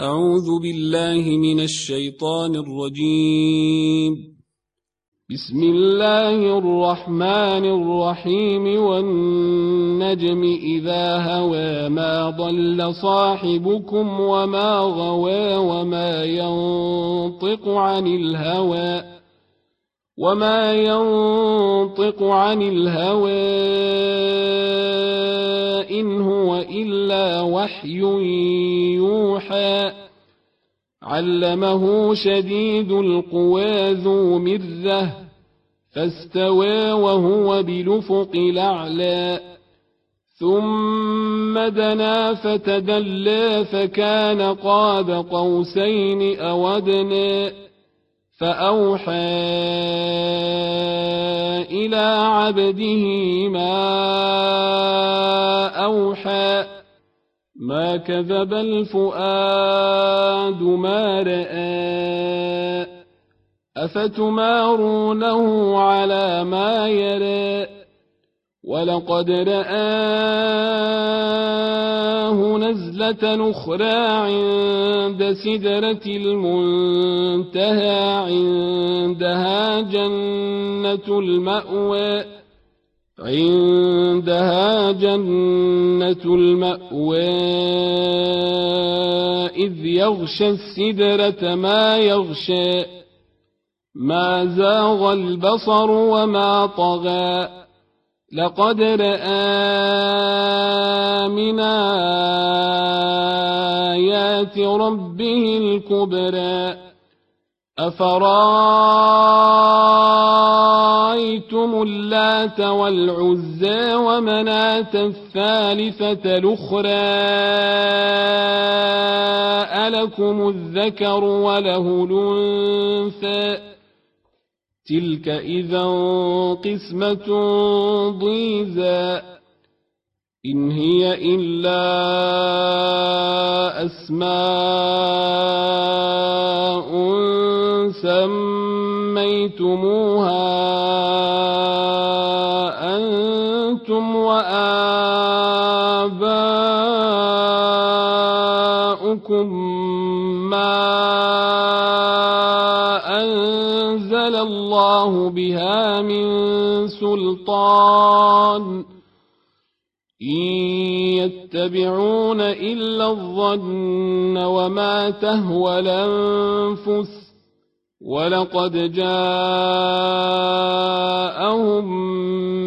أعوذ بالله من الشيطان الرجيم. بسم الله الرحمن الرحيم. والنجم إذا هوى ما ضل صاحبكم وما غوى وما ينطق عن الهوى وما ينطق عن الهوى إن هو إلا وحي يوحى علمه شديد القوى ذو مرة فاستوى وهو بلفق الأعلى ثم دنا فتدلى فكان قاب قوسين أو أدنى فأوحى إلى عبده ما أوحى ما كذب الفؤاد ما رأى أفتمارونه على ما يرى ولقد رآه نزلة أخرى عند سدرة المنتهى عندها جنة المأوى عندها جنة المأوى. إذ يغشى السدرة ما يغشى ما زاغ البصر وما طغى. لقد رأى من آيات ربه الكبرى. أفرأيتم اللات والعزى ومناة الثالثة الأخرى؟ ألكم الذكر وله الأنثى. تلك إذا قسمة ضيزى إن هي إلا أسماء سميتموها أنتم وآباؤكم ما الله بها من سلطان إن يتبعون إلا الظن وما تهوى الأنفس ولقد جاءهم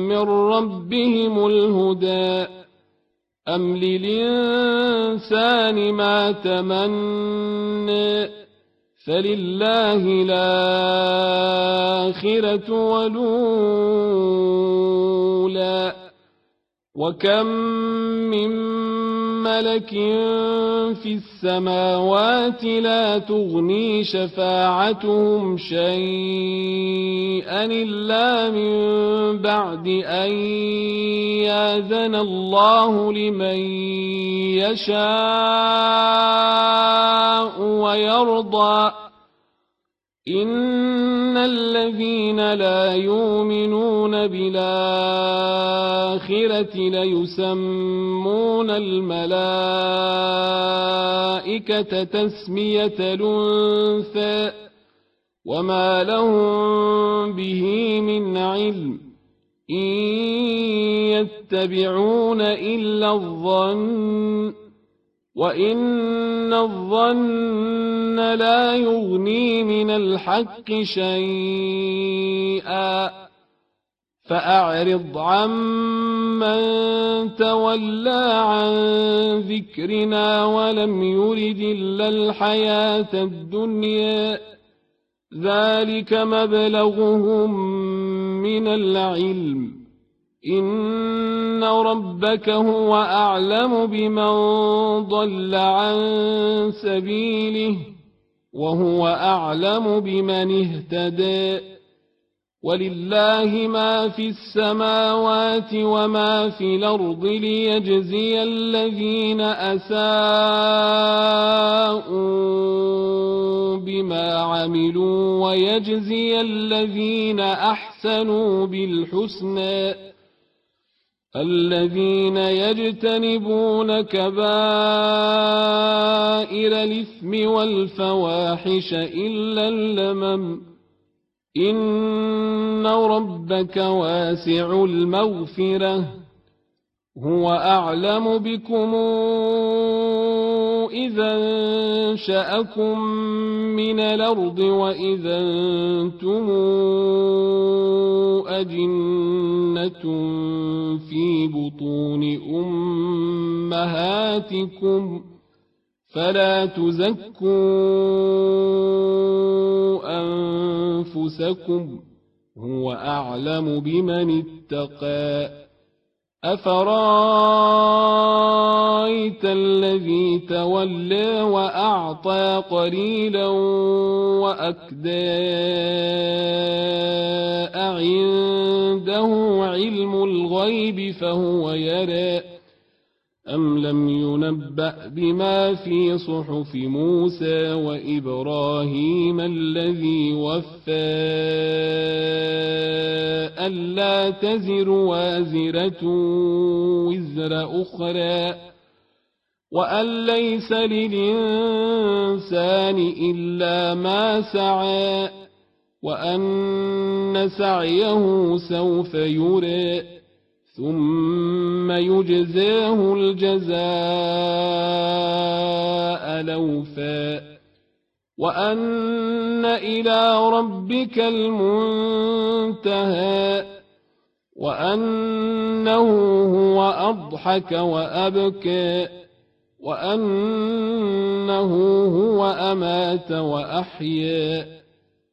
من ربهم الهدى أم للإنسان ما تمنى فلله الآخرة ولولا وكم من ملك في السماوات لا تغني شفاعتهم شيئا إلا من بعد أن ياذن الله لمن يشاء ويرضى إن الذين لا يؤمنون بالآخرة ليسمون الملائكة تسمية الأنثى وما لهم به من علم إن يتبعون إلا الظن وإن الظن لا يغني من الحق شيئا فأعرض عمن تولى عن ذكرنا ولم يرد إلا الحياة الدنيا ذلك مبلغهم من العلم إن ربك هو أعلم بمن ضل عن سبيله وهو أعلم بمن اهتدى ولله ما في السماوات وما في الأرض ليجزي الذين أساءوا بما عملوا ويجزي الذين أحسنوا بالحسنى الذين يجتنبون كبائر الإثم والفواحش إلا اللمم. إن ربك واسع المغفرة. هو أعلم بكم إذا انشأكم من الأرض وإذا أنتم أجنة في بطون أمهاتكم فلا تزكوا أنفسكم هو أعلم بمن اتقى أفرأيت الذي تولى وأعطى قليلا وأكدى أعنده علم الغيب فهو يرى أم لم ينبأ بما في صحف موسى وإبراهيم الذي وفى ألا تزر وازرة وزر أخرى وأن ليس للإنسان إلا ما سعى وأن سعيه سوف يُرَى ثم يجزاه الجزاء لوفا. وأن إلى ربك المنتهى. وأنه هو أضحك وأبكى. وأنه هو أمات وأحيا.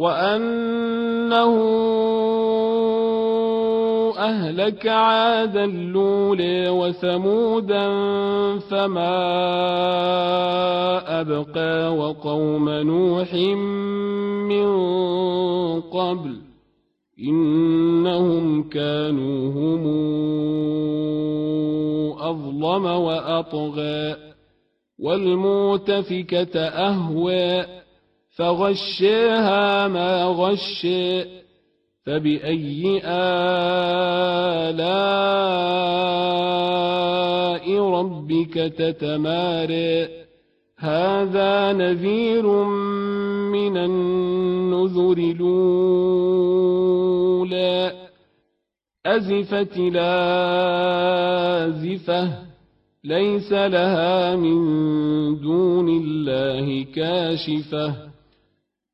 وأنه أهلك عادا لولي وثمودا فما أبقى وقوم نوح من قبل إنهم كانوا هم أظلم وأطغى والمؤتفكة أهوى فغشيها ما غشي فبأي آلاء ربك تتماري؟ هذا نذير من النذر الأولى. أزفت لازفة ليس لها من دون الله كاشفة.